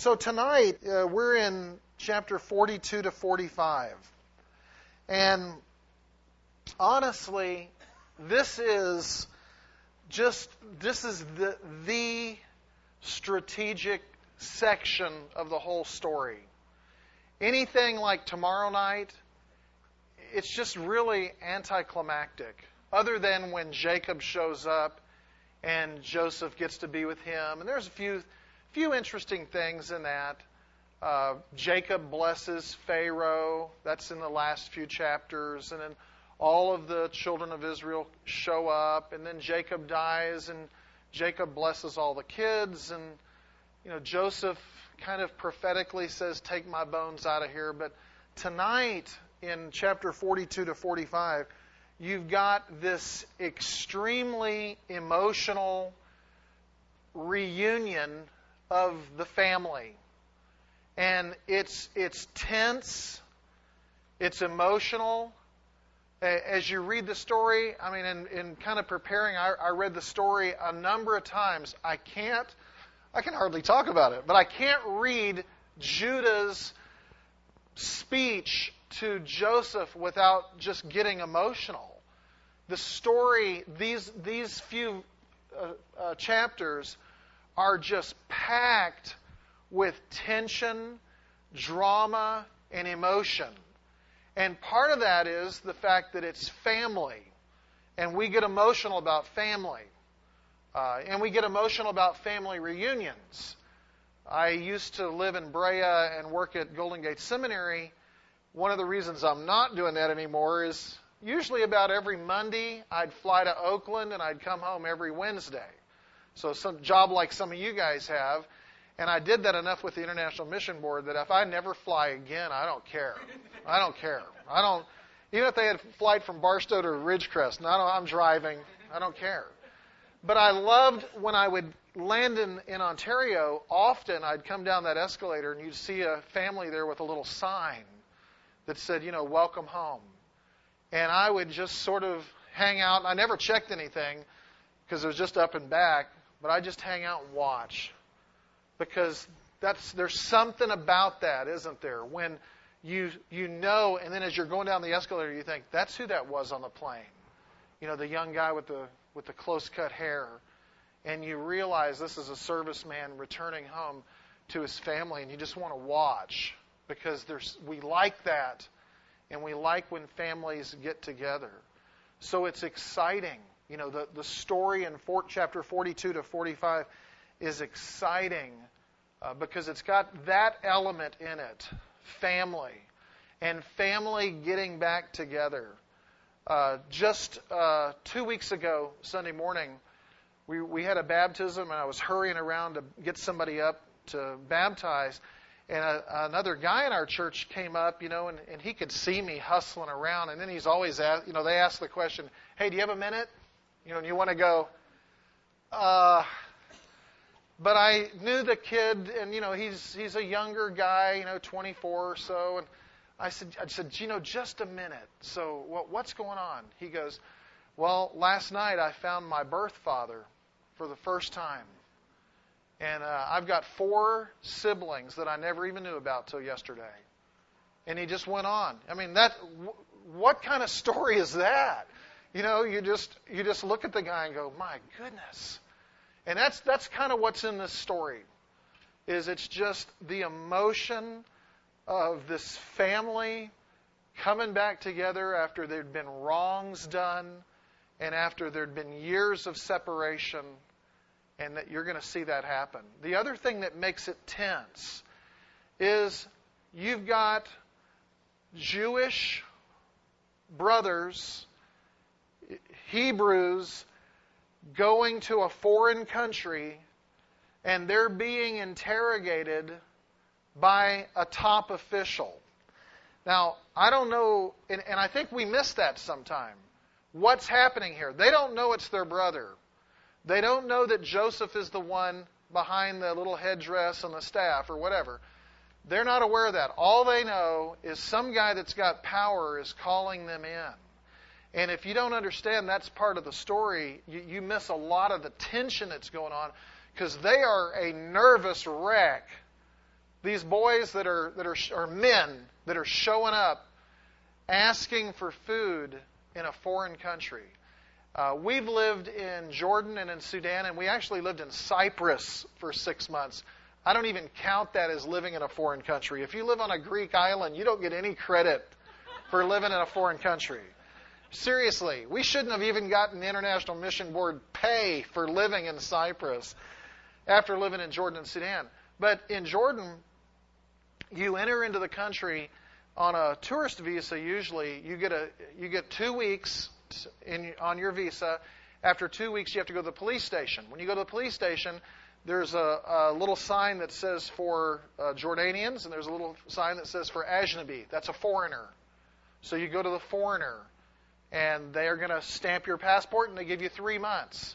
So tonight uh, we're in chapter 42 to 45. And honestly, this is just this is the the strategic section of the whole story. Anything like tomorrow night, it's just really anticlimactic. Other than when Jacob shows up and Joseph gets to be with him, and there's a few few interesting things in that. Uh, Jacob blesses Pharaoh. That's in the last few chapters. And then all of the children of Israel show up. And then Jacob dies, and Jacob blesses all the kids. And, you know, Joseph kind of prophetically says, Take my bones out of here. But tonight, in chapter 42 to 45, you've got this extremely emotional reunion of the family. And it's, it's tense, it's emotional. As you read the story, I mean, in, in kind of preparing, I, I read the story a number of times. I can't, I can hardly talk about it, but I can't read Judah's speech to Joseph without just getting emotional. The story, these, these few uh, uh, chapters, are just packed with tension, drama, and emotion. And part of that is the fact that it's family. And we get emotional about family. Uh, and we get emotional about family reunions. I used to live in Brea and work at Golden Gate Seminary. One of the reasons I'm not doing that anymore is usually about every Monday I'd fly to Oakland and I'd come home every Wednesday. So some job like some of you guys have. And I did that enough with the International Mission Board that if I never fly again, I don't care. I don't care. I don't. Even if they had flight from Barstow to Ridgecrest, no, I'm driving. I don't care. But I loved when I would land in, in Ontario. Often I'd come down that escalator and you'd see a family there with a little sign that said, you know, welcome home. And I would just sort of hang out. I never checked anything because it was just up and back but I just hang out and watch because that's there's something about that, isn't there? When you you know, and then as you're going down the escalator, you think that's who that was on the plane. You know, the young guy with the with the close cut hair, and you realize this is a serviceman returning home to his family, and you just want to watch because there's we like that, and we like when families get together. So it's exciting you know, the, the story in four, chapter 42 to 45 is exciting uh, because it's got that element in it family, and family getting back together. Uh, just uh, two weeks ago, Sunday morning, we, we had a baptism, and I was hurrying around to get somebody up to baptize. And a, another guy in our church came up, you know, and, and he could see me hustling around. And then he's always asked, you know, they ask the question, "Hey, do you have a minute?" You know, and you want to go, uh, but I knew the kid, and you know, he's he's a younger guy, you know, 24 or so, and I said, I said, know, just a minute. So what, what's going on? He goes, well, last night I found my birth father for the first time, and uh, I've got four siblings that I never even knew about till yesterday. And he just went on. I mean, that what kind of story is that? You know, you just you just look at the guy and go, "My goodness." And that's that's kind of what's in this story. Is it's just the emotion of this family coming back together after there'd been wrongs done and after there'd been years of separation and that you're going to see that happen. The other thing that makes it tense is you've got Jewish brothers Hebrews going to a foreign country and they're being interrogated by a top official. Now, I don't know, and, and, I think we miss that sometime. What's happening here? They don't know it's their brother. They don't know that Joseph is the one behind the little headdress and the staff or whatever. They're not aware of that. All they know is some guy that's got power is calling them in. And if you don't understand that's part of the story, you, you miss a lot of the tension that's going on because they are a nervous wreck these boys that are that are or men that are showing up asking for food in a foreign country. Uh, we've lived in Jordan and in Sudan, and we actually lived in Cyprus for six months. I don't even count that as living in a foreign country. If you live on a Greek island, you don't get any credit for living in a foreign country. Seriously, we shouldn't have even gotten the International Mission Board pay for living in Cyprus after living in Jordan and Sudan. But in Jordan, you enter into the country on a tourist visa. Usually, you get a you get two weeks in, on your visa. After two weeks, you have to go to the police station. When you go to the police station, there's a, a little sign that says for uh, Jordanians, and there's a little sign that says for Ajnabi. That's a foreigner. So you go to the foreigner, and they are going to stamp your passport, and they give you three months.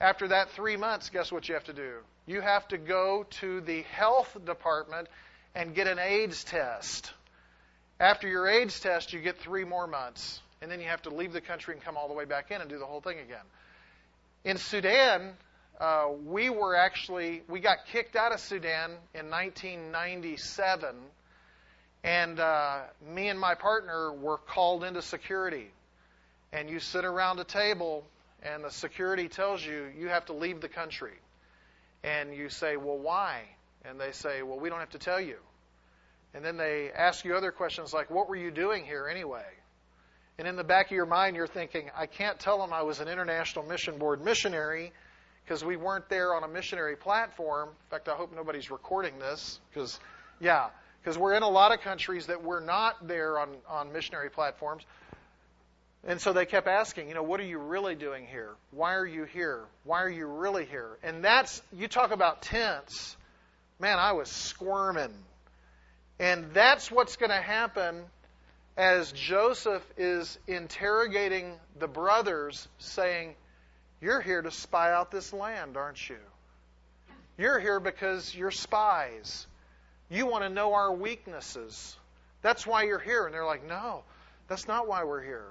After that three months, guess what you have to do? You have to go to the health department and get an AIDS test. After your AIDS test, you get three more months, and then you have to leave the country and come all the way back in and do the whole thing again. In Sudan, uh, we were actually we got kicked out of Sudan in 1997, and uh, me and my partner were called into security. And you sit around a table, and the security tells you you have to leave the country. And you say, "Well, why?" And they say, "Well, we don't have to tell you." And then they ask you other questions like, "What were you doing here anyway?" And in the back of your mind, you're thinking, "I can't tell them I was an international mission board missionary." because we weren't there on a missionary platform. In fact, I hope nobody's recording this because, yeah, because we're in a lot of countries that we're not there on, on missionary platforms. And so they kept asking, you know, what are you really doing here? Why are you here? Why are you really here? And that's, you talk about tense. Man, I was squirming. And that's what's going to happen as Joseph is interrogating the brothers, saying, you're here to spy out this land, aren't you? You're here because you're spies. You want to know our weaknesses. That's why you're here. And they're like, no, that's not why we're here.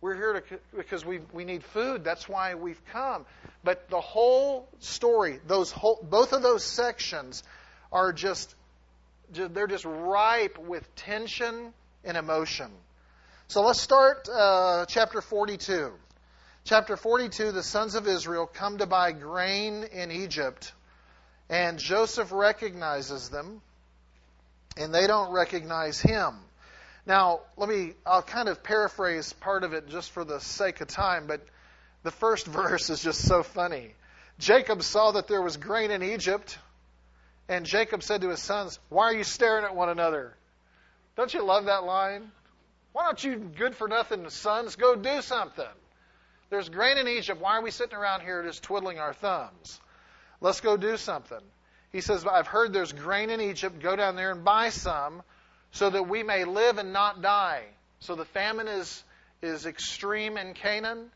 We're here to, because we, we need food. That's why we've come. But the whole story, those whole, both of those sections are just, they're just ripe with tension and emotion. So let's start uh, chapter 42. Chapter 42 the sons of Israel come to buy grain in Egypt, and Joseph recognizes them, and they don't recognize him. Now, let me, I'll kind of paraphrase part of it just for the sake of time, but the first verse is just so funny. Jacob saw that there was grain in Egypt, and Jacob said to his sons, Why are you staring at one another? Don't you love that line? Why don't you good for nothing sons go do something? There's grain in Egypt. Why are we sitting around here just twiddling our thumbs? Let's go do something. He says, I've heard there's grain in Egypt. Go down there and buy some so that we may live and not die. So the famine is, is extreme in Canaan.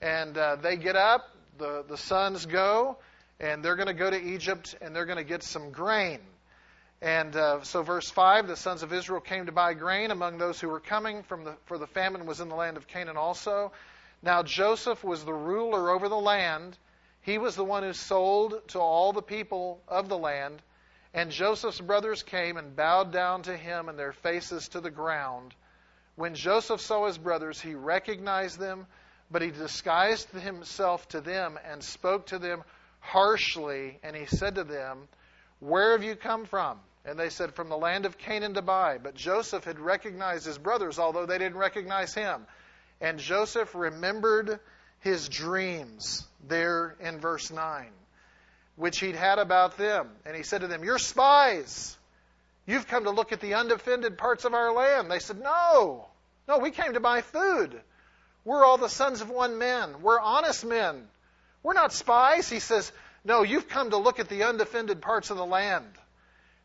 And uh, they get up, the, the sons go, and they're going to go to Egypt and they're going to get some grain. And uh, so, verse 5 the sons of Israel came to buy grain among those who were coming, from the, for the famine was in the land of Canaan also. Now Joseph was the ruler over the land. He was the one who sold to all the people of the land. And Joseph's brothers came and bowed down to him and their faces to the ground. When Joseph saw his brothers, he recognized them, but he disguised himself to them and spoke to them harshly. And he said to them, Where have you come from? And they said, From the land of Canaan to buy. But Joseph had recognized his brothers, although they didn't recognize him. And Joseph remembered his dreams there in verse 9, which he'd had about them. And he said to them, You're spies. You've come to look at the undefended parts of our land. They said, No. No, we came to buy food. We're all the sons of one man. We're honest men. We're not spies. He says, No, you've come to look at the undefended parts of the land.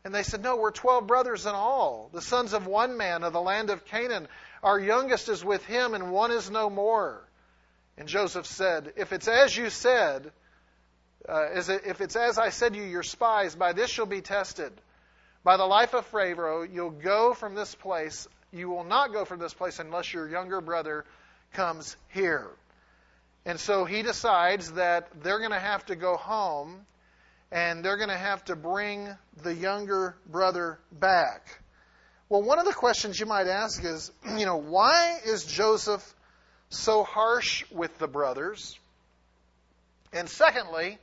And they said, No, we're 12 brothers in all, the sons of one man of the land of Canaan. Our youngest is with him, and one is no more. And Joseph said, If it's as you said, uh, if it's as I said you, you're spies, by this you'll be tested. By the life of Pharaoh, you'll go from this place. You will not go from this place unless your younger brother comes here. And so he decides that they're going to have to go home and they're going to have to bring the younger brother back. Well, one of the questions you might ask is, you know, why is Joseph so harsh with the brothers? And secondly,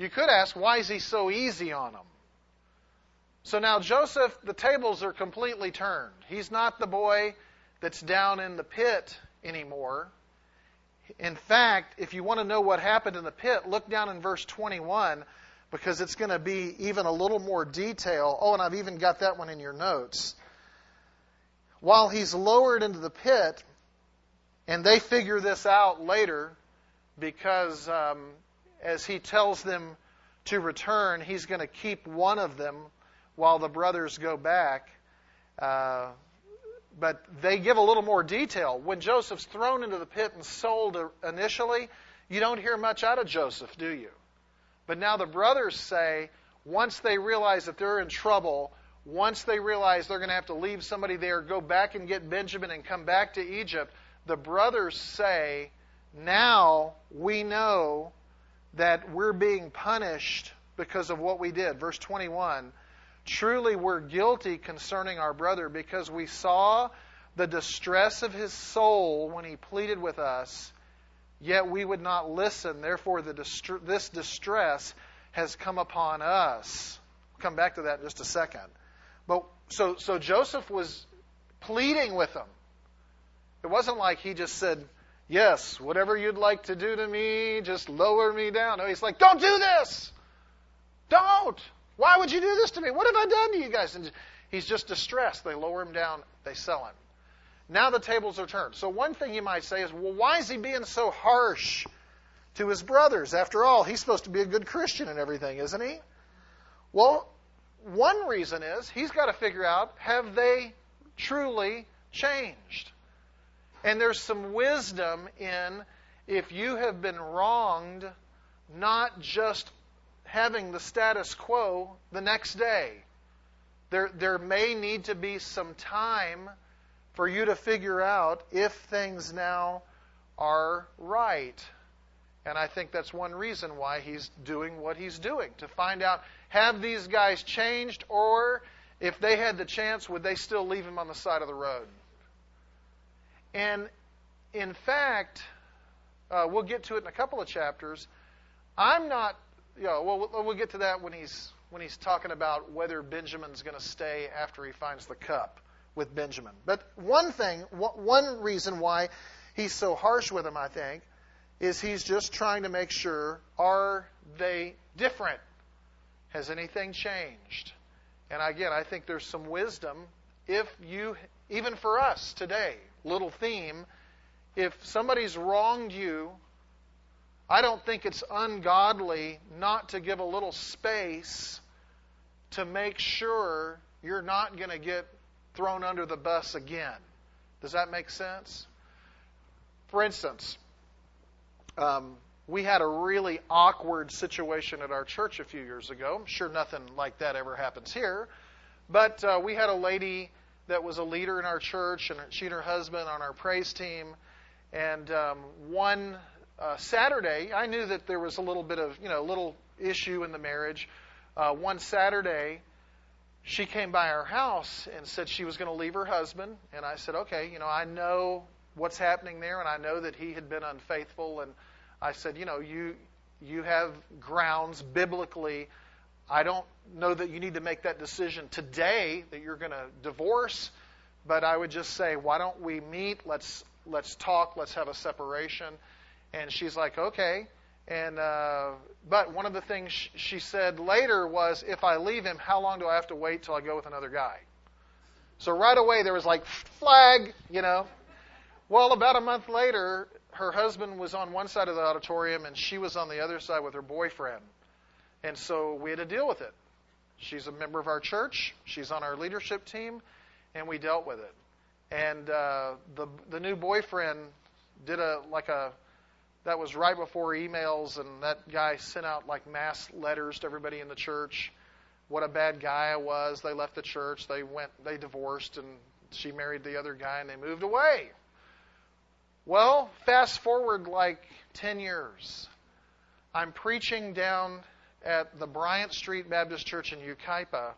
you could ask, why is he so easy on them? So now Joseph, the tables are completely turned. He's not the boy that's down in the pit anymore. In fact, if you want to know what happened in the pit, look down in verse 21 because it's going to be even a little more detail. Oh, and I've even got that one in your notes. While he's lowered into the pit, and they figure this out later because um, as he tells them to return, he's going to keep one of them while the brothers go back. Uh, but they give a little more detail. When Joseph's thrown into the pit and sold initially, you don't hear much out of Joseph, do you? But now the brothers say, once they realize that they're in trouble, once they realize they're going to have to leave somebody there, go back and get Benjamin and come back to Egypt, the brothers say, now we know that we're being punished because of what we did. Verse 21 Truly we're guilty concerning our brother because we saw the distress of his soul when he pleaded with us Yet we would not listen. Therefore, dist- this distress has come upon us. I'll come back to that in just a second. But so, so Joseph was pleading with them. It wasn't like he just said, Yes, whatever you'd like to do to me, just lower me down. No, he's like, Don't do this! Don't! Why would you do this to me? What have I done to you guys? And he's just distressed. They lower him down, they sell him. Now the tables are turned. So one thing you might say is, well, why is he being so harsh to his brothers? After all, he's supposed to be a good Christian and everything, isn't he? Well, one reason is he's got to figure out have they truly changed? And there's some wisdom in if you have been wronged, not just having the status quo the next day. There, there may need to be some time for you to figure out if things now are right. And I think that's one reason why he's doing what he's doing to find out have these guys changed, or if they had the chance, would they still leave him on the side of the road? And in fact, uh, we'll get to it in a couple of chapters. I'm not, you know, we'll, we'll get to that when he's when he's talking about whether Benjamin's going to stay after he finds the cup with Benjamin. But one thing, one reason why he's so harsh with him, I think, is he's just trying to make sure are they different? Has anything changed? And again, I think there's some wisdom if you, even for us today, little theme, if somebody's wronged you, I don't think it's ungodly not to give a little space to make sure you're not going to get thrown under the bus again. Does that make sense? For instance, um, we had a really awkward situation at our church a few years ago. I'm sure nothing like that ever happens here. But uh, we had a lady that was a leader in our church, and she and her husband on our praise team. And um, one uh, Saturday, I knew that there was a little bit of, you know, a little issue in the marriage. Uh, one Saturday, she came by our house and said she was going to leave her husband. And I said, okay, you know, I know what's happening there, and I know that he had been unfaithful. And I said, you know, you you have grounds biblically. I don't know that you need to make that decision today that you're going to divorce, but I would just say, why don't we meet? Let's let's talk. Let's have a separation. And she's like, okay. And uh, but one of the things she said later was, if I leave him, how long do I have to wait till I go with another guy? So right away there was like flag, you know. Well, about a month later, her husband was on one side of the auditorium and she was on the other side with her boyfriend. And so we had to deal with it. She's a member of our church. She's on our leadership team, and we dealt with it. And uh, the the new boyfriend did a like a that was right before emails, and that guy sent out like mass letters to everybody in the church. What a bad guy I was. They left the church. They went. They divorced, and she married the other guy, and they moved away. Well, fast forward like ten years. I'm preaching down at the Bryant Street Baptist Church in Yucaipa,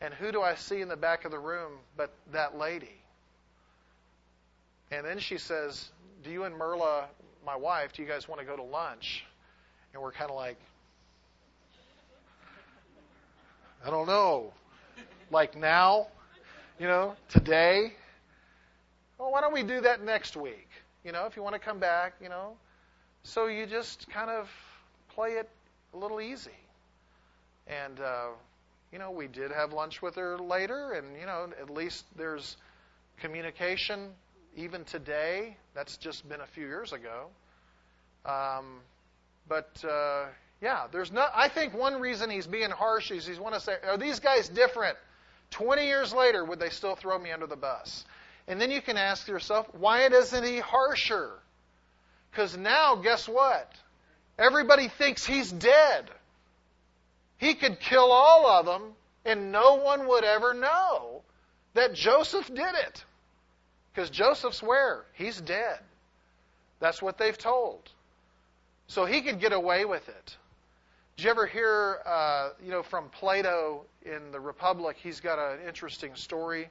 and who do I see in the back of the room but that lady? And then she says, Do you and Merla, my wife, do you guys want to go to lunch? And we're kind of like, I don't know. Like now? You know, today? Well, why don't we do that next week? You know, if you want to come back, you know. So you just kind of play it a little easy. And, uh, you know, we did have lunch with her later, and, you know, at least there's communication even today. That's just been a few years ago. Um, but, uh, yeah, there's no. I think one reason he's being harsh is he's want to say, are these guys different? 20 years later, would they still throw me under the bus? And then you can ask yourself, why isn't he harsher? Because now, guess what? Everybody thinks he's dead. He could kill all of them, and no one would ever know that Joseph did it. Because Joseph's where? He's dead. That's what they've told. So he could get away with it. Did you ever hear, uh, you know, from Plato in the Republic? He's got an interesting story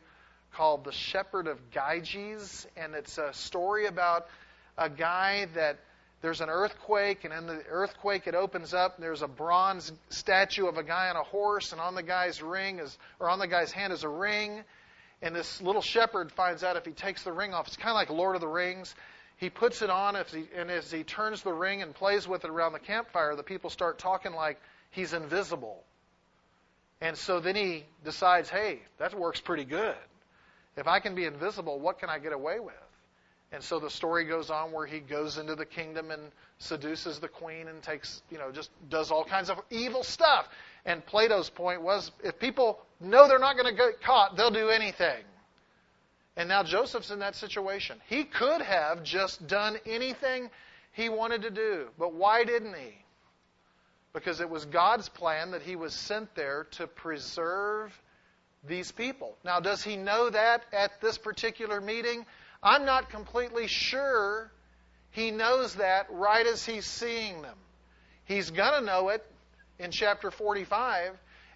called The Shepherd of Gyges, and it's a story about a guy that there's an earthquake, and in the earthquake it opens up, and there's a bronze statue of a guy on a horse, and on the guy's ring is, or on the guy's hand is a ring, and this little shepherd finds out if he takes the ring off, it's kind of like Lord of the Rings. He puts it on, he, and as he turns the ring and plays with it around the campfire, the people start talking like he's invisible. And so then he decides, hey, that works pretty good. If I can be invisible, what can I get away with? And so the story goes on where he goes into the kingdom and seduces the queen and takes, you know, just does all kinds of evil stuff. And Plato's point was if people know they're not going to get caught, they'll do anything. And now Joseph's in that situation. He could have just done anything he wanted to do, but why didn't he? Because it was God's plan that he was sent there to preserve these people. Now, does he know that at this particular meeting? I'm not completely sure he knows that right as he's seeing them. He's going to know it in chapter 45,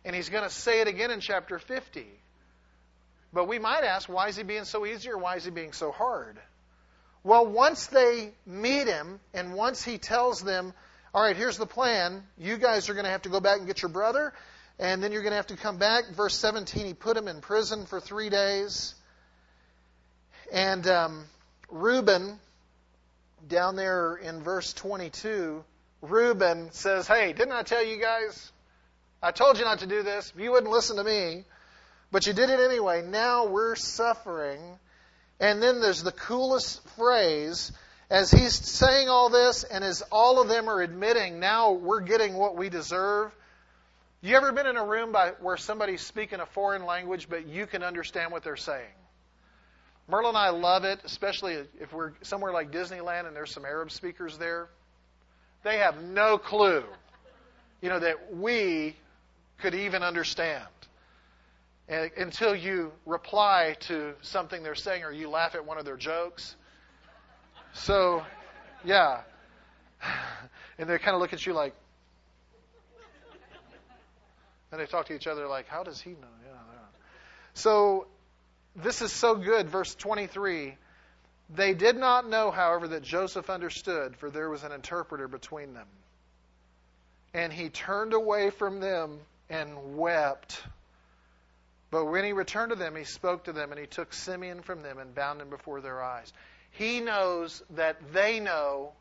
and he's going to say it again in chapter 50. But we might ask, why is he being so easy or why is he being so hard? Well, once they meet him, and once he tells them, all right, here's the plan. You guys are going to have to go back and get your brother, and then you're going to have to come back. Verse 17, he put him in prison for three days. And um, Reuben, down there in verse 22, Reuben says, Hey, didn't I tell you guys? I told you not to do this. You wouldn't listen to me. But you did it anyway. Now we're suffering. And then there's the coolest phrase as he's saying all this and as all of them are admitting now we're getting what we deserve. You ever been in a room by, where somebody's speaking a foreign language but you can understand what they're saying? Merle and I love it, especially if we're somewhere like Disneyland and there's some Arab speakers there. They have no clue, you know, that we could even understand and, until you reply to something they're saying or you laugh at one of their jokes. So, yeah. And they kind of look at you like, and they talk to each other like, how does he know? Yeah. So this is so good. Verse 23 They did not know, however, that Joseph understood, for there was an interpreter between them. And he turned away from them and wept. But when he returned to them, he spoke to them, and he took Simeon from them and bound him before their eyes. He knows that they know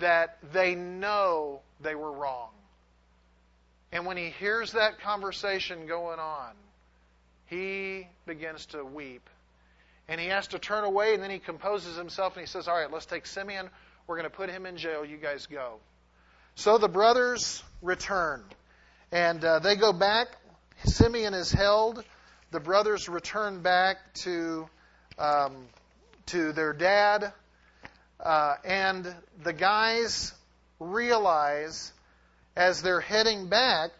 that they know they were wrong. And when he hears that conversation going on, he begins to weep. And he has to turn away, and then he composes himself and he says, All right, let's take Simeon. We're going to put him in jail. You guys go. So the brothers return. And uh, they go back. Simeon is held. The brothers return back to, um, to their dad. Uh, and the guys realize as they're heading back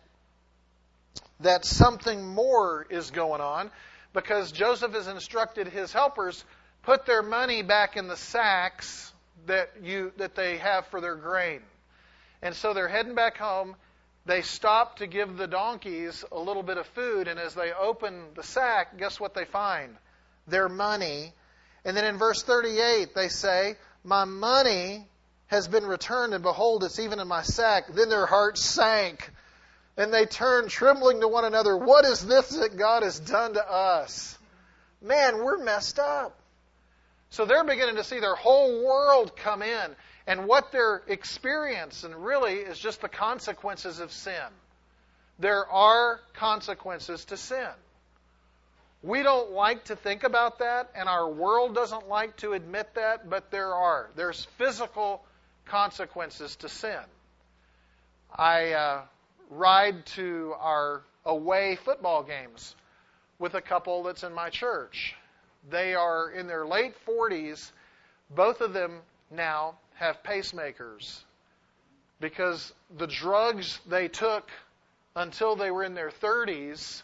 that something more is going on because Joseph has instructed his helpers put their money back in the sacks that you that they have for their grain. And so they're heading back home. they stop to give the donkeys a little bit of food, and as they open the sack, guess what they find? Their money. And then in verse 38, they say, My money has been returned, and behold, it's even in my sack. Then their hearts sank, and they turned trembling to one another. What is this that God has done to us? Man, we're messed up. So they're beginning to see their whole world come in, and what they're experiencing really is just the consequences of sin. There are consequences to sin. We don't like to think about that, and our world doesn't like to admit that, but there are. There's physical consequences to sin. I uh, ride to our away football games with a couple that's in my church. They are in their late 40s. Both of them now have pacemakers because the drugs they took until they were in their 30s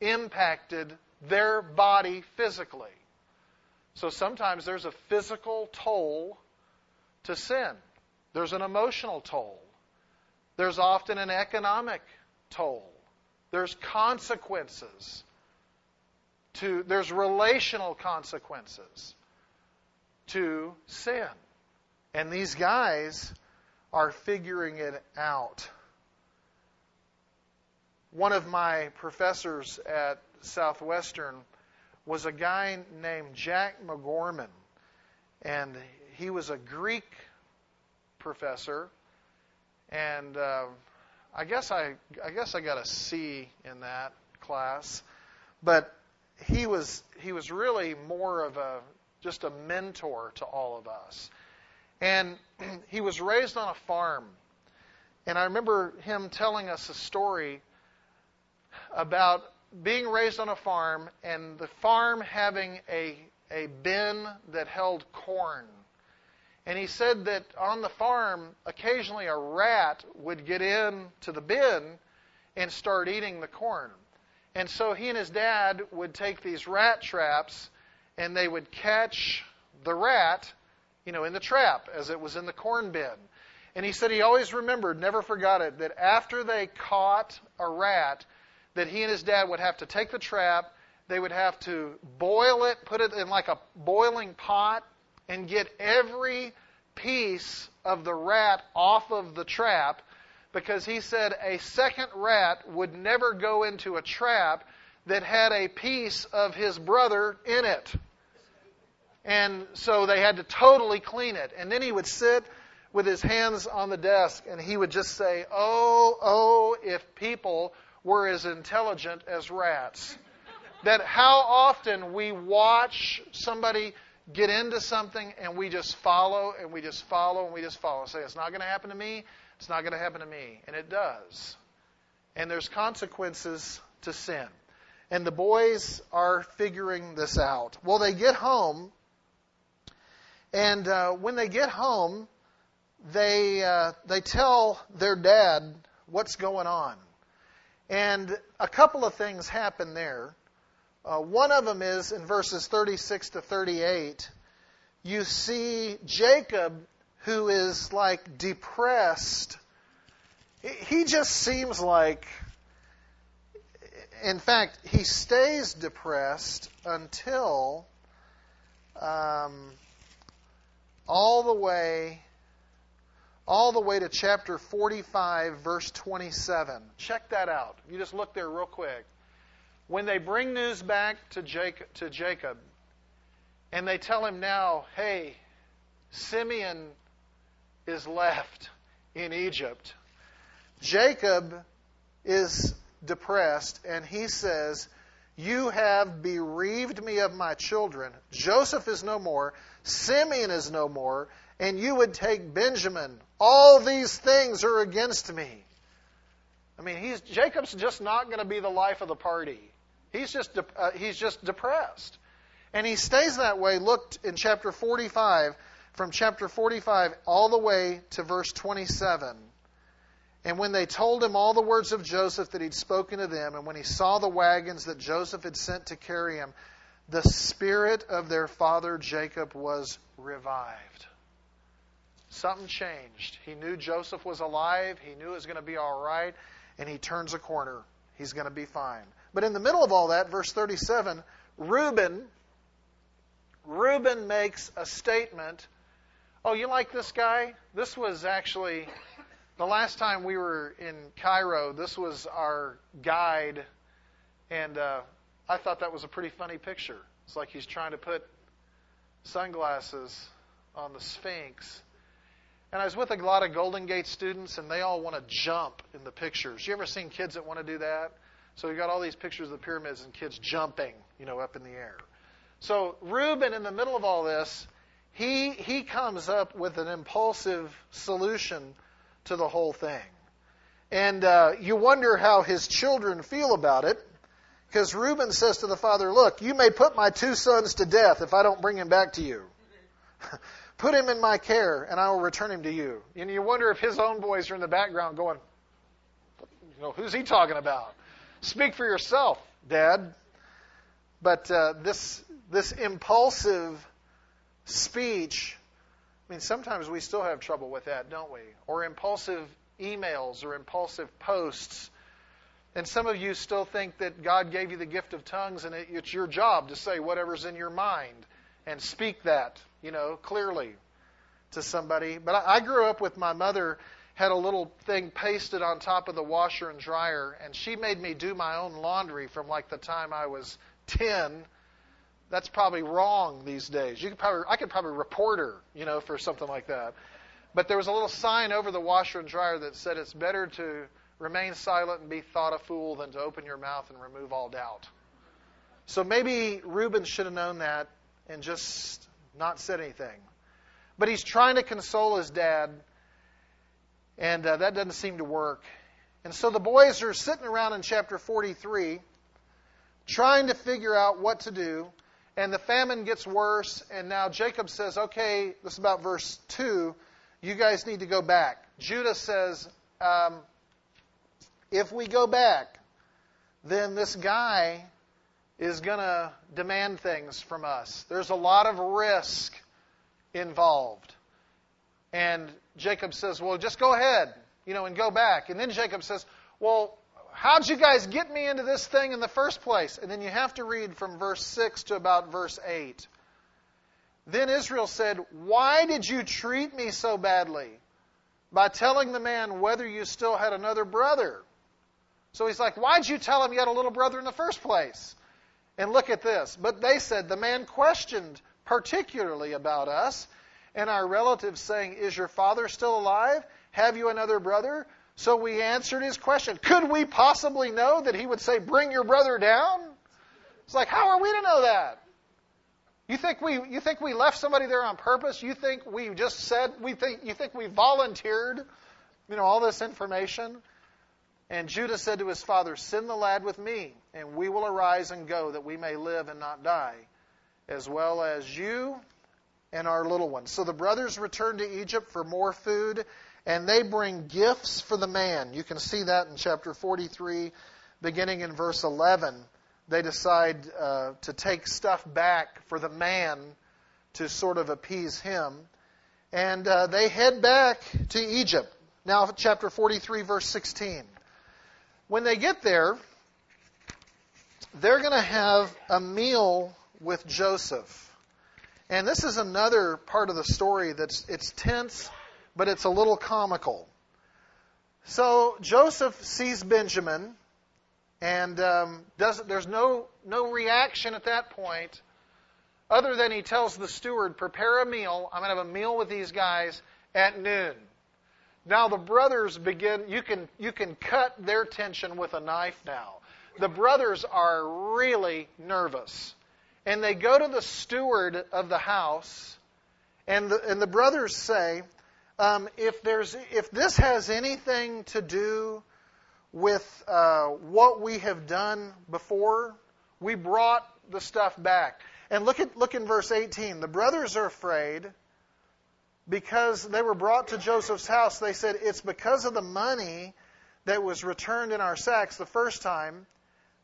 impacted their body physically. So sometimes there's a physical toll to sin. There's an emotional toll. There's often an economic toll. There's consequences to there's relational consequences to sin. And these guys are figuring it out. One of my professors at Southwestern was a guy named Jack MacGorman, and he was a Greek professor, and uh, I guess I I guess I got a C in that class, but he was he was really more of a just a mentor to all of us, and he was raised on a farm, and I remember him telling us a story about being raised on a farm and the farm having a a bin that held corn and he said that on the farm, occasionally a rat would get in to the bin and start eating the corn. And so he and his dad would take these rat traps and they would catch the rat, you know, in the trap as it was in the corn bin. And he said he always remembered, never forgot it, that after they caught a rat, that he and his dad would have to take the trap, they would have to boil it, put it in like a boiling pot, and get every piece of the rat off of the trap because he said a second rat would never go into a trap that had a piece of his brother in it. And so they had to totally clean it. And then he would sit with his hands on the desk and he would just say, Oh, oh, if people were as intelligent as rats. that how often we watch somebody get into something and we just follow and we just follow and we just follow. Say, it's not going to happen to me. It's not going to happen to me. And it does. And there's consequences to sin. And the boys are figuring this out. Well, they get home, and uh, when they get home, they uh, they tell their dad what's going on. And a couple of things happen there. Uh, one of them is in verses 36 to 38. You see Jacob, who is like depressed. He just seems like, in fact, he stays depressed until um, all the way all the way to chapter 45 verse 27 check that out you just look there real quick when they bring news back to Jacob, to Jacob and they tell him now, hey, Simeon is left in Egypt, Jacob is depressed and he says, You have bereaved me of my children. Joseph is no more, Simeon is no more, and you would take Benjamin. All these things are against me. I mean, he's, Jacob's just not going to be the life of the party. He's just, de- uh, he's just depressed. And he stays that way. Look in chapter 45, from chapter 45 all the way to verse 27. And when they told him all the words of Joseph that he'd spoken to them, and when he saw the wagons that Joseph had sent to carry him, the spirit of their father Jacob was revived. Something changed. He knew Joseph was alive. He knew it was going to be all right. And he turns a corner. He's going to be fine. But in the middle of all that, verse 37, Reuben, Reuben makes a statement. Oh, you like this guy? This was actually the last time we were in Cairo. This was our guide, and uh, I thought that was a pretty funny picture. It's like he's trying to put sunglasses on the Sphinx. And I was with a lot of Golden Gate students, and they all want to jump in the pictures. You ever seen kids that want to do that? So you got all these pictures of the pyramids and kids jumping, you know, up in the air. So Reuben, in the middle of all this, he he comes up with an impulsive solution to the whole thing, and uh, you wonder how his children feel about it. Because Reuben says to the father, Look, you may put my two sons to death if I don't bring him back to you. put him in my care, and I will return him to you. And you wonder if his own boys are in the background going, You know, who's he talking about? Speak for yourself, Dad. But uh, this this impulsive speech, I mean, sometimes we still have trouble with that, don't we? Or impulsive emails or impulsive posts and some of you still think that God gave you the gift of tongues and it's your job to say whatever's in your mind and speak that, you know, clearly to somebody. But I, I grew up with my mother had a little thing pasted on top of the washer and dryer and she made me do my own laundry from like the time I was 10. That's probably wrong these days. You could probably I could probably report her, you know, for something like that. But there was a little sign over the washer and dryer that said it's better to Remain silent and be thought a fool than to open your mouth and remove all doubt. So maybe Reuben should have known that and just not said anything. But he's trying to console his dad, and uh, that doesn't seem to work. And so the boys are sitting around in chapter 43 trying to figure out what to do. And the famine gets worse, and now Jacob says, Okay, this is about verse 2. You guys need to go back. Judah says, um, if we go back, then this guy is going to demand things from us. There's a lot of risk involved. And Jacob says, Well, just go ahead, you know, and go back. And then Jacob says, Well, how'd you guys get me into this thing in the first place? And then you have to read from verse 6 to about verse 8. Then Israel said, Why did you treat me so badly? By telling the man whether you still had another brother. So he's like, Why'd you tell him you had a little brother in the first place? And look at this. But they said, The man questioned particularly about us and our relatives, saying, Is your father still alive? Have you another brother? So we answered his question. Could we possibly know that he would say, Bring your brother down? It's like, How are we to know that? You think we you think we left somebody there on purpose? You think we just said we think you think we volunteered, you know, all this information? And Judah said to his father, Send the lad with me, and we will arise and go, that we may live and not die, as well as you and our little ones. So the brothers return to Egypt for more food, and they bring gifts for the man. You can see that in chapter 43, beginning in verse 11. They decide uh, to take stuff back for the man to sort of appease him. And uh, they head back to Egypt. Now, chapter 43, verse 16. When they get there, they're going to have a meal with Joseph. And this is another part of the story that's it's tense, but it's a little comical. So Joseph sees Benjamin, and um, does, there's no no reaction at that point, other than he tells the steward, "Prepare a meal. I'm going to have a meal with these guys at noon." Now the brothers begin, you can, you can cut their tension with a knife now. The brothers are really nervous. And they go to the steward of the house, and the, and the brothers say, um, if, there's, if this has anything to do with uh, what we have done before, we brought the stuff back. And look at look in verse 18. The brothers are afraid because they were brought to Joseph's house, they said, It's because of the money that was returned in our sacks the first time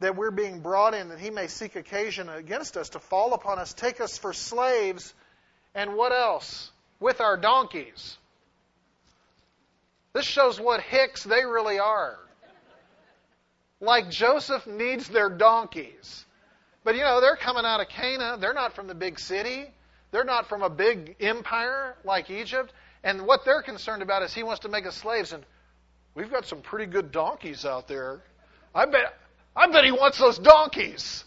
that we're being brought in, that he may seek occasion against us to fall upon us, take us for slaves, and what else? With our donkeys. This shows what hicks they really are. Like Joseph needs their donkeys. But you know, they're coming out of Canaan. They're not from the big city. They're not from a big empire like Egypt. And what they're concerned about is he wants to make us slaves. And we've got some pretty good donkeys out there. I bet, I bet he wants those donkeys.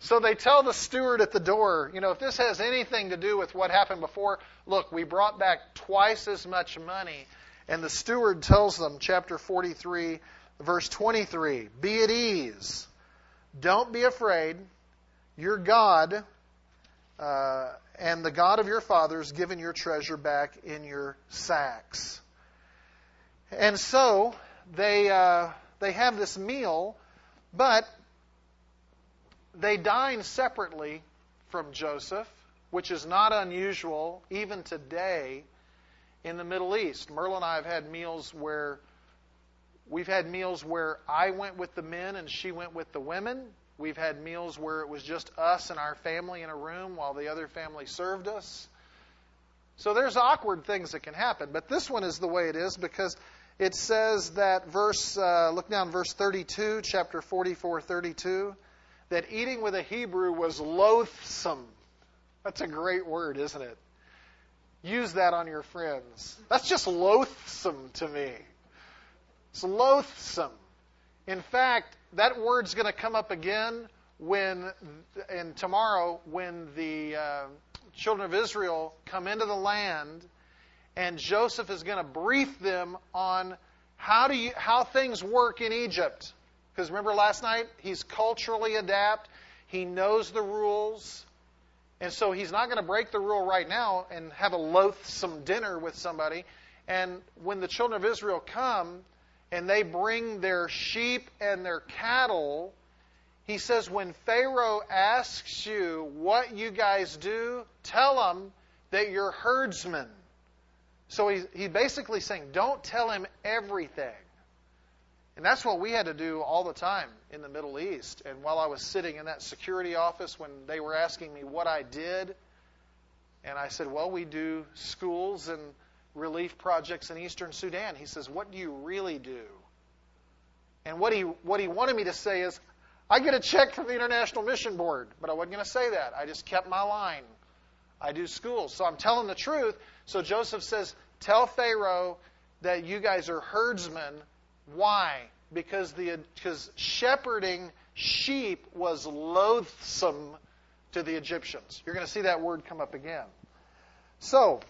So they tell the steward at the door, you know, if this has anything to do with what happened before, look, we brought back twice as much money. And the steward tells them, chapter 43, verse 23, Be at ease. Don't be afraid. Your God uh, and the God of your fathers given your treasure back in your sacks. And so they uh, they have this meal, but they dine separately from Joseph, which is not unusual even today in the Middle East. Merle and I have had meals where we've had meals where I went with the men and she went with the women. We've had meals where it was just us and our family in a room while the other family served us. So there's awkward things that can happen, but this one is the way it is because it says that verse uh, look down verse 32, chapter 44 32 that eating with a Hebrew was loathsome. That's a great word, isn't it? Use that on your friends. That's just loathsome to me. It's loathsome. In fact, that word's going to come up again when, and tomorrow, when the uh, children of Israel come into the land, and Joseph is going to brief them on how do you, how things work in Egypt. Because remember last night? He's culturally adept. He knows the rules. And so he's not going to break the rule right now and have a loathsome dinner with somebody. And when the children of Israel come and they bring their sheep and their cattle, he says, when Pharaoh asks you what you guys do, tell him that you're herdsmen. So he's, he's basically saying, don't tell him everything. And that's what we had to do all the time in the Middle East. And while I was sitting in that security office, when they were asking me what I did, and I said, Well, we do schools and relief projects in eastern Sudan. He says, What do you really do? And what he, what he wanted me to say is, I get a check from the International Mission Board, but I wasn't going to say that. I just kept my line. I do schools. So I'm telling the truth. So Joseph says, Tell Pharaoh that you guys are herdsmen why? Because the shepherding sheep was loathsome to the Egyptians. You're going to see that word come up again. So,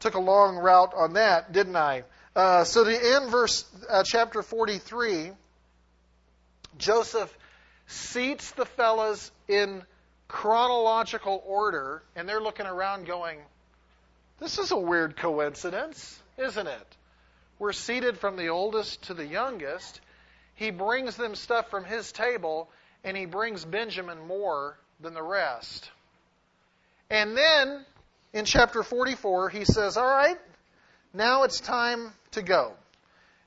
took a long route on that, didn't I? Uh, so the end verse, uh, chapter 43, Joseph seats the fellas in chronological order, and they're looking around going, This is a weird coincidence, isn't it? We're seated from the oldest to the youngest. He brings them stuff from his table, and he brings Benjamin more than the rest. And then in chapter 44, he says, All right, now it's time to go.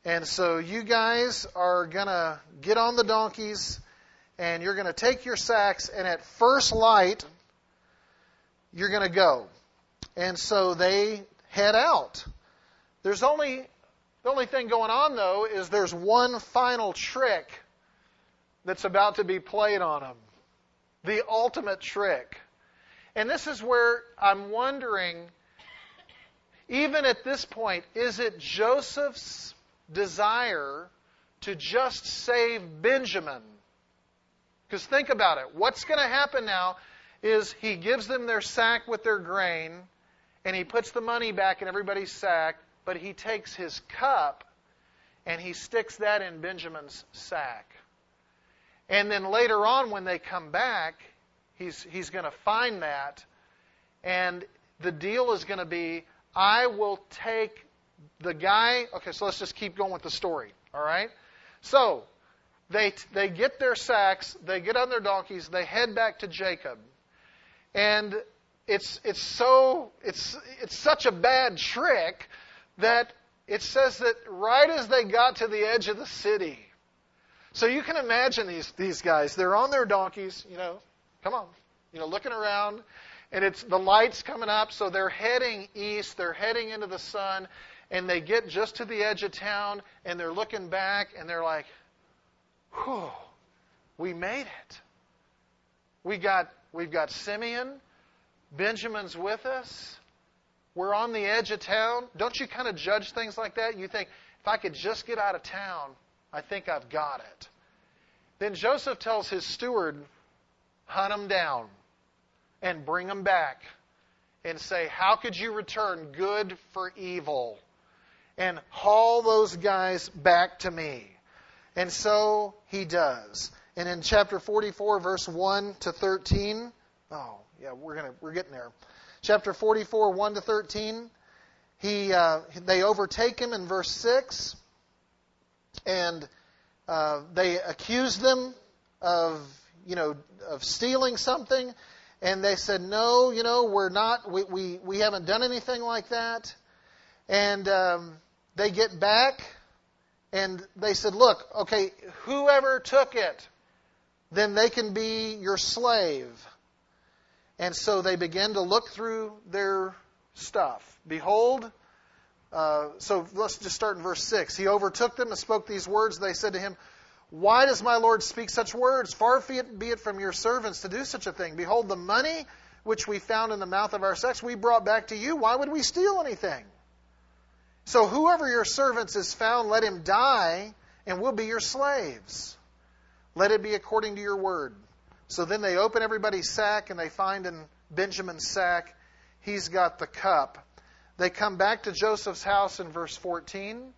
And so you guys are going to get on the donkeys, and you're going to take your sacks, and at first light, you're going to go. And so they head out. There's only the only thing going on, though, is there's one final trick that's about to be played on them. The ultimate trick. And this is where I'm wondering, even at this point, is it Joseph's desire to just save Benjamin? Because think about it. What's going to happen now is he gives them their sack with their grain, and he puts the money back in everybody's sack, but he takes his cup and he sticks that in Benjamin's sack. And then later on, when they come back, he's, he's going to find that. And the deal is going to be I will take the guy. Okay, so let's just keep going with the story. All right? So, they, they get their sacks, they get on their donkeys, they head back to Jacob. And it's, it's so, it's, it's such a bad trick that it says that right as they got to the edge of the city, so you can imagine these, these guys. They're on their donkeys, you know, come on, you know, looking around, and it's the lights coming up, so they're heading east, they're heading into the sun, and they get just to the edge of town and they're looking back and they're like, whew, we made it. We got, we've got Simeon. Benjamin's with us. We're on the edge of town. Don't you kind of judge things like that? You think, if I could just get out of town, I think I've got it. Then Joseph tells his steward, hunt them down and bring them back and say, How could you return good for evil? And haul those guys back to me. And so he does. And in chapter 44, verse 1 to 13, oh, yeah, we're, gonna, we're getting there. Chapter 44, 1 to 13, he, uh, they overtake him in verse 6, and uh, they accuse them of, you know, of stealing something, and they said, no, you know, we're not, we, we, we haven't done anything like that. And um, they get back, and they said, look, okay, whoever took it, then they can be your slave. And so they begin to look through their stuff. Behold, uh, so let's just start in verse 6. He overtook them and spoke these words. They said to him, Why does my Lord speak such words? Far be it from your servants to do such a thing. Behold, the money which we found in the mouth of our sex we brought back to you. Why would we steal anything? So whoever your servants is found, let him die, and we'll be your slaves. Let it be according to your word. So then they open everybody's sack and they find in Benjamin's sack, he's got the cup. They come back to Joseph's house in verse 14.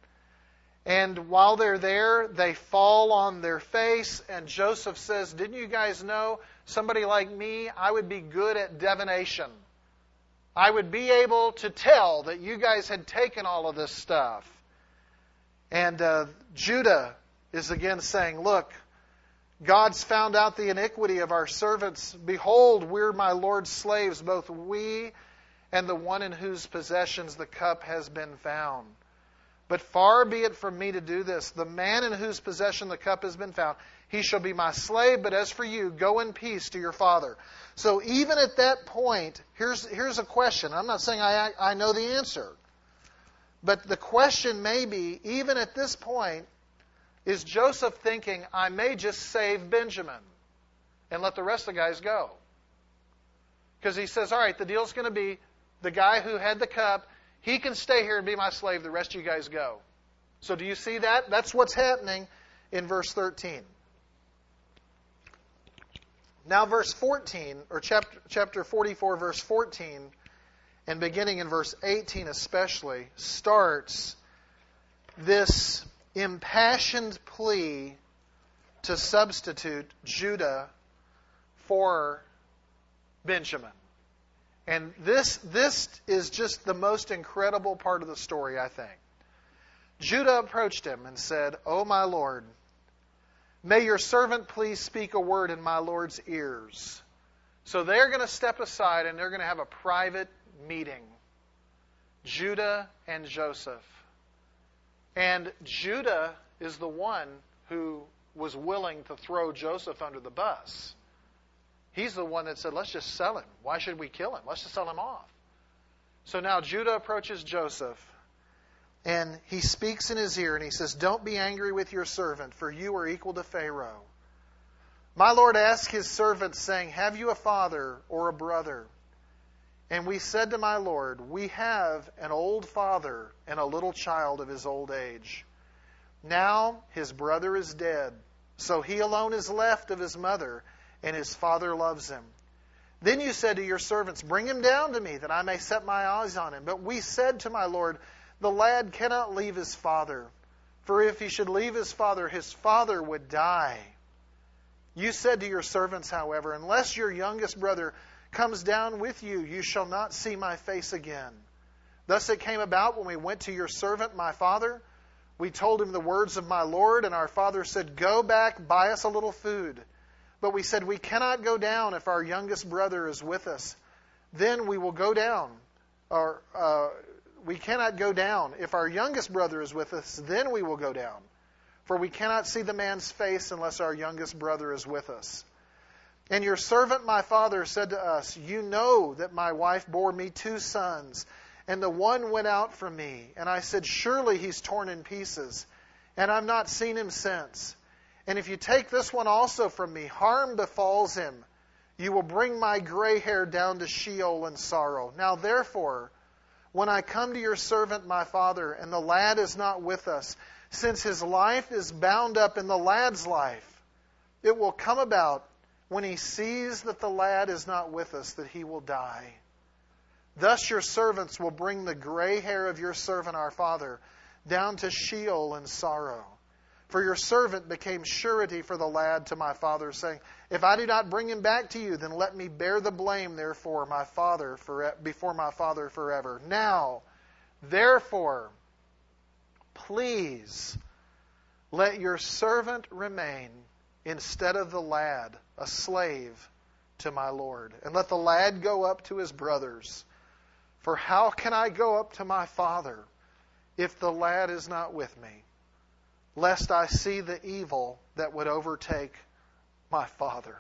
And while they're there, they fall on their face. And Joseph says, Didn't you guys know somebody like me, I would be good at divination? I would be able to tell that you guys had taken all of this stuff. And uh, Judah is again saying, Look, God's found out the iniquity of our servants. Behold, we're my Lord's slaves, both we and the one in whose possessions the cup has been found. But far be it from me to do this. The man in whose possession the cup has been found, he shall be my slave, but as for you, go in peace to your father. So even at that point, here's, here's a question. I'm not saying I, I know the answer. But the question may be, even at this point, is Joseph thinking, I may just save Benjamin and let the rest of the guys go? Because he says, all right, the deal's going to be the guy who had the cup, he can stay here and be my slave. The rest of you guys go. So do you see that? That's what's happening in verse 13. Now, verse 14, or chapter, chapter 44, verse 14, and beginning in verse 18 especially, starts this impassioned plea to substitute Judah for Benjamin. And this, this is just the most incredible part of the story, I think. Judah approached him and said, O my Lord, may your servant please speak a word in my Lord's ears. So they're going to step aside and they're going to have a private meeting. Judah and Joseph. And Judah is the one who was willing to throw Joseph under the bus. He's the one that said, let's just sell him. Why should we kill him? Let's just sell him off. So now Judah approaches Joseph and he speaks in his ear and he says, Don't be angry with your servant, for you are equal to Pharaoh. My Lord asked his servants, saying, Have you a father or a brother? And we said to my Lord, We have an old father and a little child of his old age. Now his brother is dead, so he alone is left of his mother, and his father loves him. Then you said to your servants, Bring him down to me, that I may set my eyes on him. But we said to my Lord, The lad cannot leave his father, for if he should leave his father, his father would die. You said to your servants, however, Unless your youngest brother comes down with you, you shall not see my face again. Thus it came about when we went to your servant, my father. We told him the words of my Lord, and our father said, Go back, buy us a little food. But we said, We cannot go down if our youngest brother is with us. Then we will go down. Or uh, we cannot go down. If our youngest brother is with us, then we will go down. For we cannot see the man's face unless our youngest brother is with us. And your servant, my father, said to us, You know that my wife bore me two sons, and the one went out from me. And I said, Surely he's torn in pieces, and I've not seen him since. And if you take this one also from me, harm befalls him. You will bring my gray hair down to Sheol in sorrow. Now therefore, when I come to your servant my father, and the lad is not with us, since his life is bound up in the lad's life, it will come about when he sees that the lad is not with us that he will die. Thus your servants will bring the gray hair of your servant our father down to Sheol in sorrow. For your servant became surety for the lad to my father, saying, If I do not bring him back to you, then let me bear the blame, therefore, my father for, before my father forever. Now, therefore, please let your servant remain instead of the lad, a slave to my Lord. And let the lad go up to his brothers. For how can I go up to my father if the lad is not with me? lest I see the evil that would overtake my father.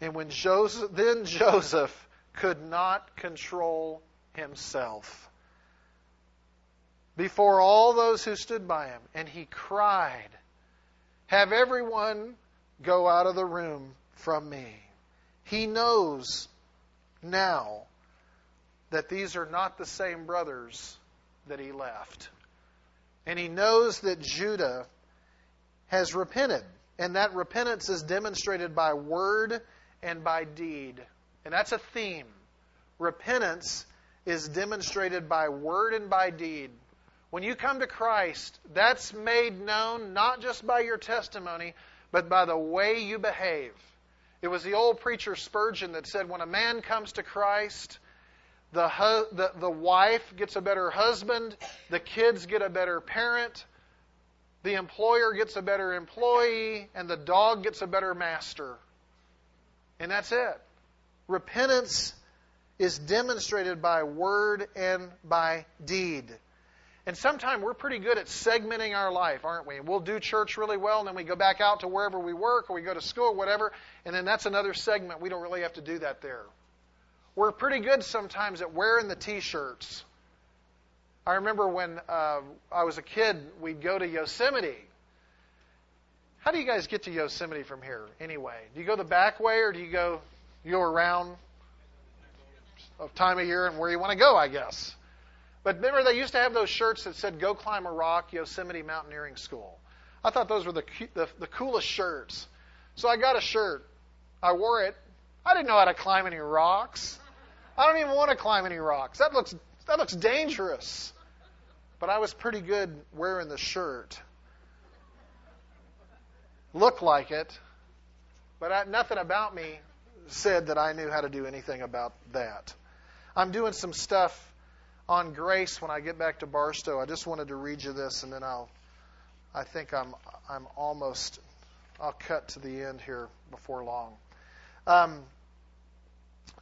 And when Joseph, then Joseph could not control himself before all those who stood by him, and he cried, Have everyone go out of the room from me. He knows now that these are not the same brothers that he left. And he knows that Judah has repented. And that repentance is demonstrated by word and by deed. And that's a theme. Repentance is demonstrated by word and by deed. When you come to Christ, that's made known not just by your testimony, but by the way you behave. It was the old preacher Spurgeon that said, when a man comes to Christ, the, hu- the, the wife gets a better husband, the kids get a better parent, the employer gets a better employee, and the dog gets a better master. And that's it. Repentance is demonstrated by word and by deed. And sometimes we're pretty good at segmenting our life, aren't we? We'll do church really well, and then we go back out to wherever we work or we go to school or whatever, and then that's another segment. We don't really have to do that there. We're pretty good sometimes at wearing the T-shirts. I remember when uh, I was a kid, we'd go to Yosemite. How do you guys get to Yosemite from here anyway? Do you go the back way or do you go you go around of time of year and where you want to go, I guess? But remember, they used to have those shirts that said "Go climb a rock, Yosemite Mountaineering School." I thought those were the the, the coolest shirts. So I got a shirt. I wore it. I didn't know how to climb any rocks. I don't even want to climb any rocks. That looks that looks dangerous. But I was pretty good wearing the shirt. Looked like it, but I, nothing about me said that I knew how to do anything about that. I'm doing some stuff on grace when I get back to Barstow. I just wanted to read you this, and then I'll. I think I'm I'm almost. I'll cut to the end here before long. Um,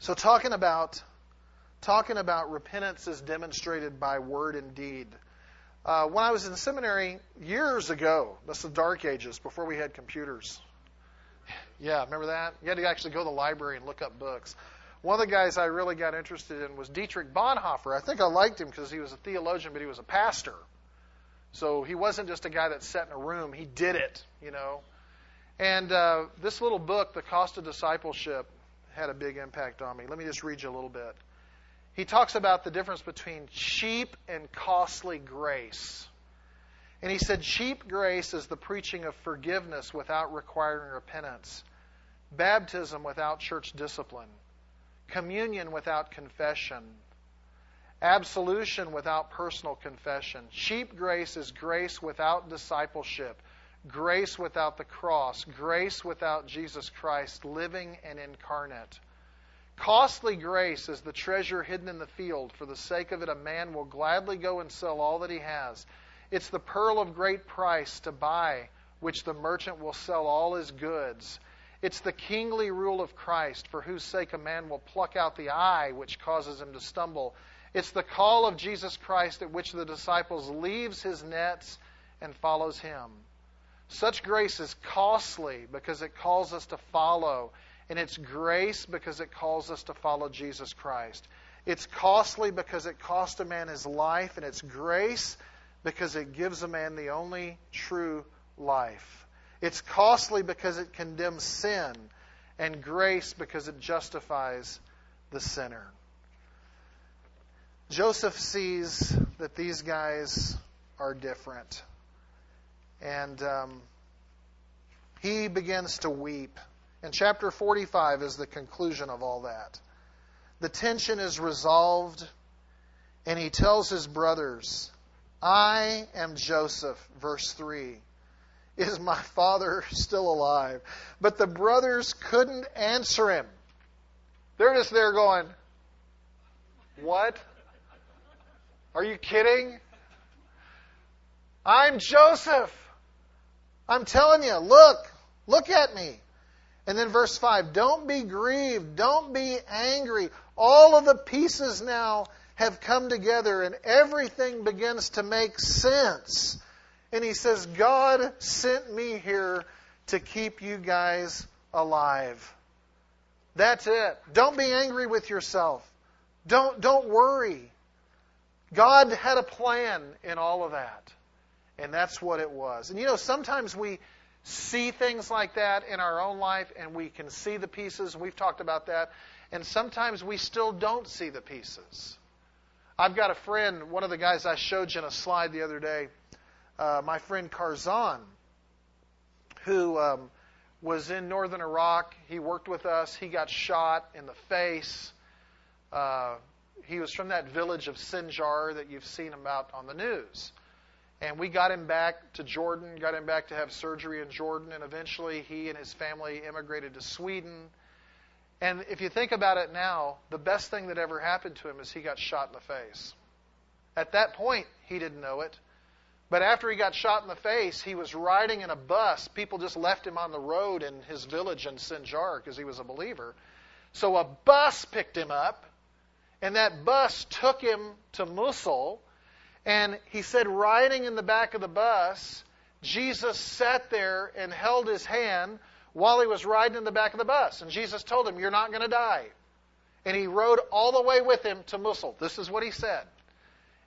so talking about talking about repentance is demonstrated by word and deed. Uh, when I was in seminary years ago, that's the dark ages before we had computers. Yeah, remember that? You had to actually go to the library and look up books. One of the guys I really got interested in was Dietrich Bonhoeffer. I think I liked him because he was a theologian, but he was a pastor. So he wasn't just a guy that sat in a room, he did it, you know. And uh, this little book, The Cost of Discipleship, had a big impact on me. Let me just read you a little bit. He talks about the difference between cheap and costly grace. And he said, cheap grace is the preaching of forgiveness without requiring repentance, baptism without church discipline, communion without confession, absolution without personal confession. Cheap grace is grace without discipleship, grace without the cross, grace without Jesus Christ living and incarnate. Costly grace is the treasure hidden in the field. For the sake of it, a man will gladly go and sell all that he has. It's the pearl of great price to buy, which the merchant will sell all his goods. It's the kingly rule of Christ, for whose sake a man will pluck out the eye which causes him to stumble. It's the call of Jesus Christ at which the disciples leaves his nets and follows him. Such grace is costly because it calls us to follow, and it's grace because it calls us to follow Jesus Christ. It's costly because it cost a man his life, and it's grace because it gives a man the only true life. It's costly because it condemns sin, and grace because it justifies the sinner. Joseph sees that these guys are different. And um, he begins to weep. And chapter 45 is the conclusion of all that. The tension is resolved, and he tells his brothers, I am Joseph, verse 3. Is my father still alive? But the brothers couldn't answer him. They're just there going, What? Are you kidding? I'm Joseph. I'm telling you, look, look at me. And then verse 5 Don't be grieved, don't be angry. All of the pieces now have come together and everything begins to make sense. And he says, God sent me here to keep you guys alive. That's it. Don't be angry with yourself. Don't, don't worry. God had a plan in all of that. And that's what it was. And you know, sometimes we see things like that in our own life and we can see the pieces. We've talked about that. And sometimes we still don't see the pieces. I've got a friend, one of the guys I showed you in a slide the other day, uh, my friend Karzan, who um, was in northern Iraq. He worked with us. He got shot in the face. Uh, he was from that village of Sinjar that you've seen about on the news. And we got him back to Jordan, got him back to have surgery in Jordan, and eventually he and his family immigrated to Sweden. And if you think about it now, the best thing that ever happened to him is he got shot in the face. At that point, he didn't know it. But after he got shot in the face, he was riding in a bus. People just left him on the road in his village in Sinjar because he was a believer. So a bus picked him up, and that bus took him to Mosul and he said, riding in the back of the bus, Jesus sat there and held his hand while he was riding in the back of the bus. And Jesus told him, You're not going to die. And he rode all the way with him to Mosul. This is what he said.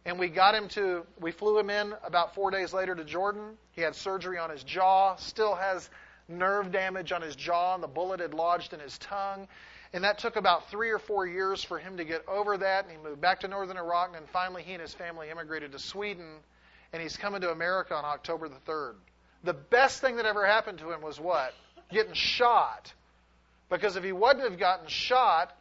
And we got him to, we flew him in about four days later to Jordan. He had surgery on his jaw, still has nerve damage on his jaw, and the bullet had lodged in his tongue. And that took about three or four years for him to get over that. And he moved back to northern Iraq. And then finally, he and his family immigrated to Sweden. And he's coming to America on October the 3rd. The best thing that ever happened to him was what? Getting shot. Because if he wouldn't have gotten shot,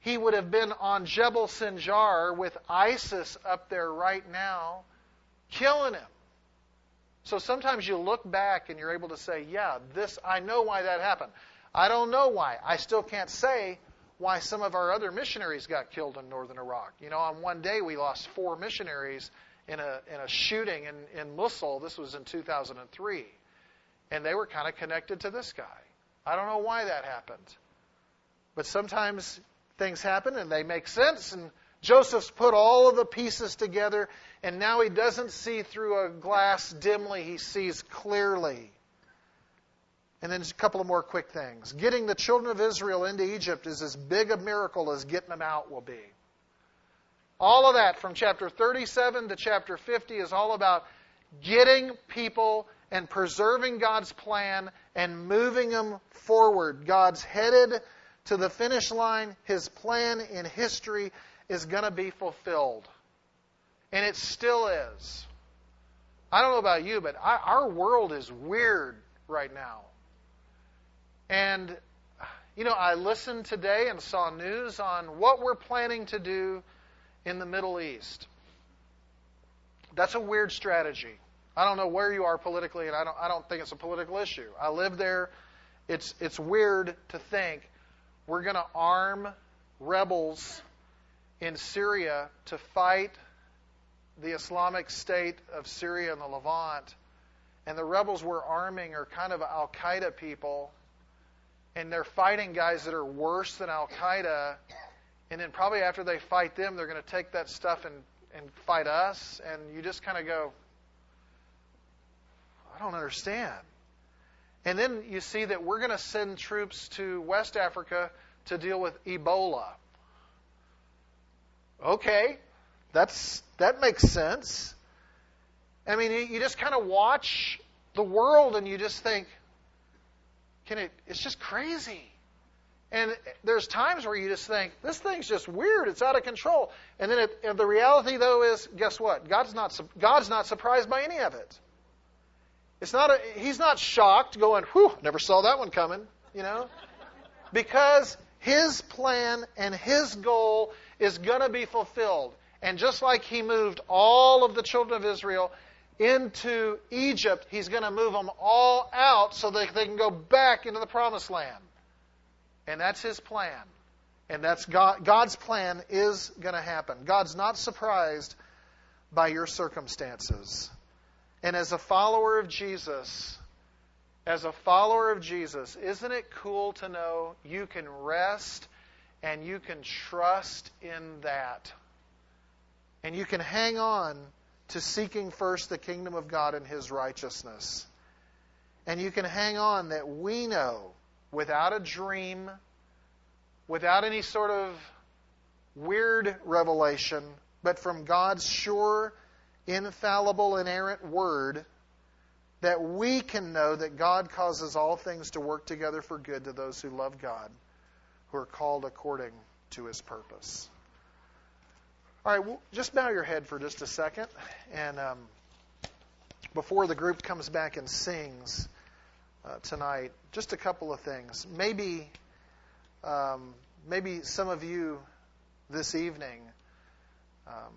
he would have been on Jebel Sinjar with ISIS up there right now, killing him. So sometimes you look back and you're able to say, yeah, this, I know why that happened. I don't know why. I still can't say why some of our other missionaries got killed in northern Iraq. You know, on one day we lost four missionaries in a in a shooting in, in Mosul. This was in 2003, and they were kind of connected to this guy. I don't know why that happened, but sometimes things happen and they make sense. And Joseph's put all of the pieces together, and now he doesn't see through a glass dimly; he sees clearly. And then just a couple of more quick things. Getting the children of Israel into Egypt is as big a miracle as getting them out will be. All of that from chapter 37 to chapter 50 is all about getting people and preserving God's plan and moving them forward. God's headed to the finish line. His plan in history is going to be fulfilled. And it still is. I don't know about you, but I, our world is weird right now. And, you know, I listened today and saw news on what we're planning to do in the Middle East. That's a weird strategy. I don't know where you are politically, and I don't, I don't think it's a political issue. I live there. It's, it's weird to think we're going to arm rebels in Syria to fight the Islamic State of Syria and the Levant. And the rebels we're arming are kind of Al Qaeda people and they're fighting guys that are worse than Al Qaeda. And then probably after they fight them, they're going to take that stuff and, and fight us. And you just kind of go, I don't understand. And then you see that we're going to send troops to West Africa to deal with Ebola. okay, that's that makes sense. I mean, you just kind of watch the world and you just think, can it? It's just crazy. And there's times where you just think, this thing's just weird. It's out of control. And then it, and the reality, though, is guess what? God's not, God's not surprised by any of it. It's not a, he's not shocked, going, whew, never saw that one coming, you know? Because his plan and his goal is going to be fulfilled. And just like he moved all of the children of Israel into Egypt, he's going to move them all out so that they can go back into the promised land. And that's his plan. And that's God, God's plan is going to happen. God's not surprised by your circumstances. And as a follower of Jesus, as a follower of Jesus, isn't it cool to know you can rest and you can trust in that? And you can hang on to seeking first the kingdom of God and his righteousness. And you can hang on that we know without a dream, without any sort of weird revelation, but from God's sure, infallible, inerrant word, that we can know that God causes all things to work together for good to those who love God, who are called according to his purpose. All right, well, just bow your head for just a second. And um, before the group comes back and sings, uh, tonight. Just a couple of things. Maybe, um, maybe some of you this evening um,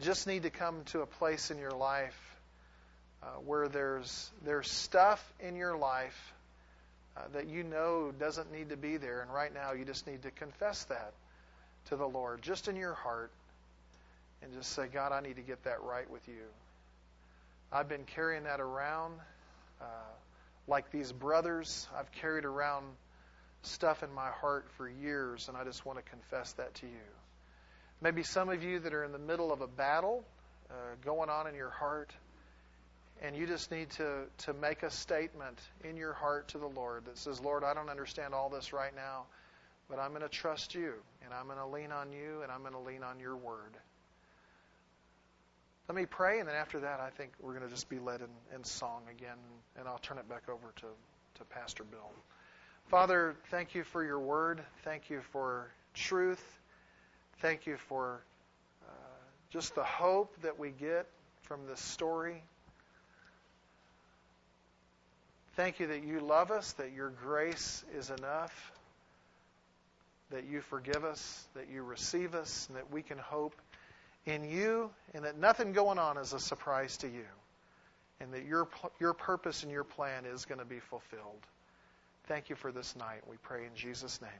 just need to come to a place in your life uh, where there's there's stuff in your life uh, that you know doesn't need to be there, and right now you just need to confess that to the Lord, just in your heart, and just say, God, I need to get that right with you. I've been carrying that around. Uh, like these brothers, I've carried around stuff in my heart for years, and I just want to confess that to you. Maybe some of you that are in the middle of a battle uh, going on in your heart, and you just need to, to make a statement in your heart to the Lord that says, Lord, I don't understand all this right now, but I'm going to trust you, and I'm going to lean on you, and I'm going to lean on your word. Let me pray, and then after that, I think we're going to just be led in, in song again, and I'll turn it back over to, to Pastor Bill. Father, thank you for your word. Thank you for truth. Thank you for uh, just the hope that we get from this story. Thank you that you love us, that your grace is enough, that you forgive us, that you receive us, and that we can hope in you and that nothing going on is a surprise to you and that your, your purpose and your plan is going to be fulfilled. Thank you for this night. We pray in Jesus' name.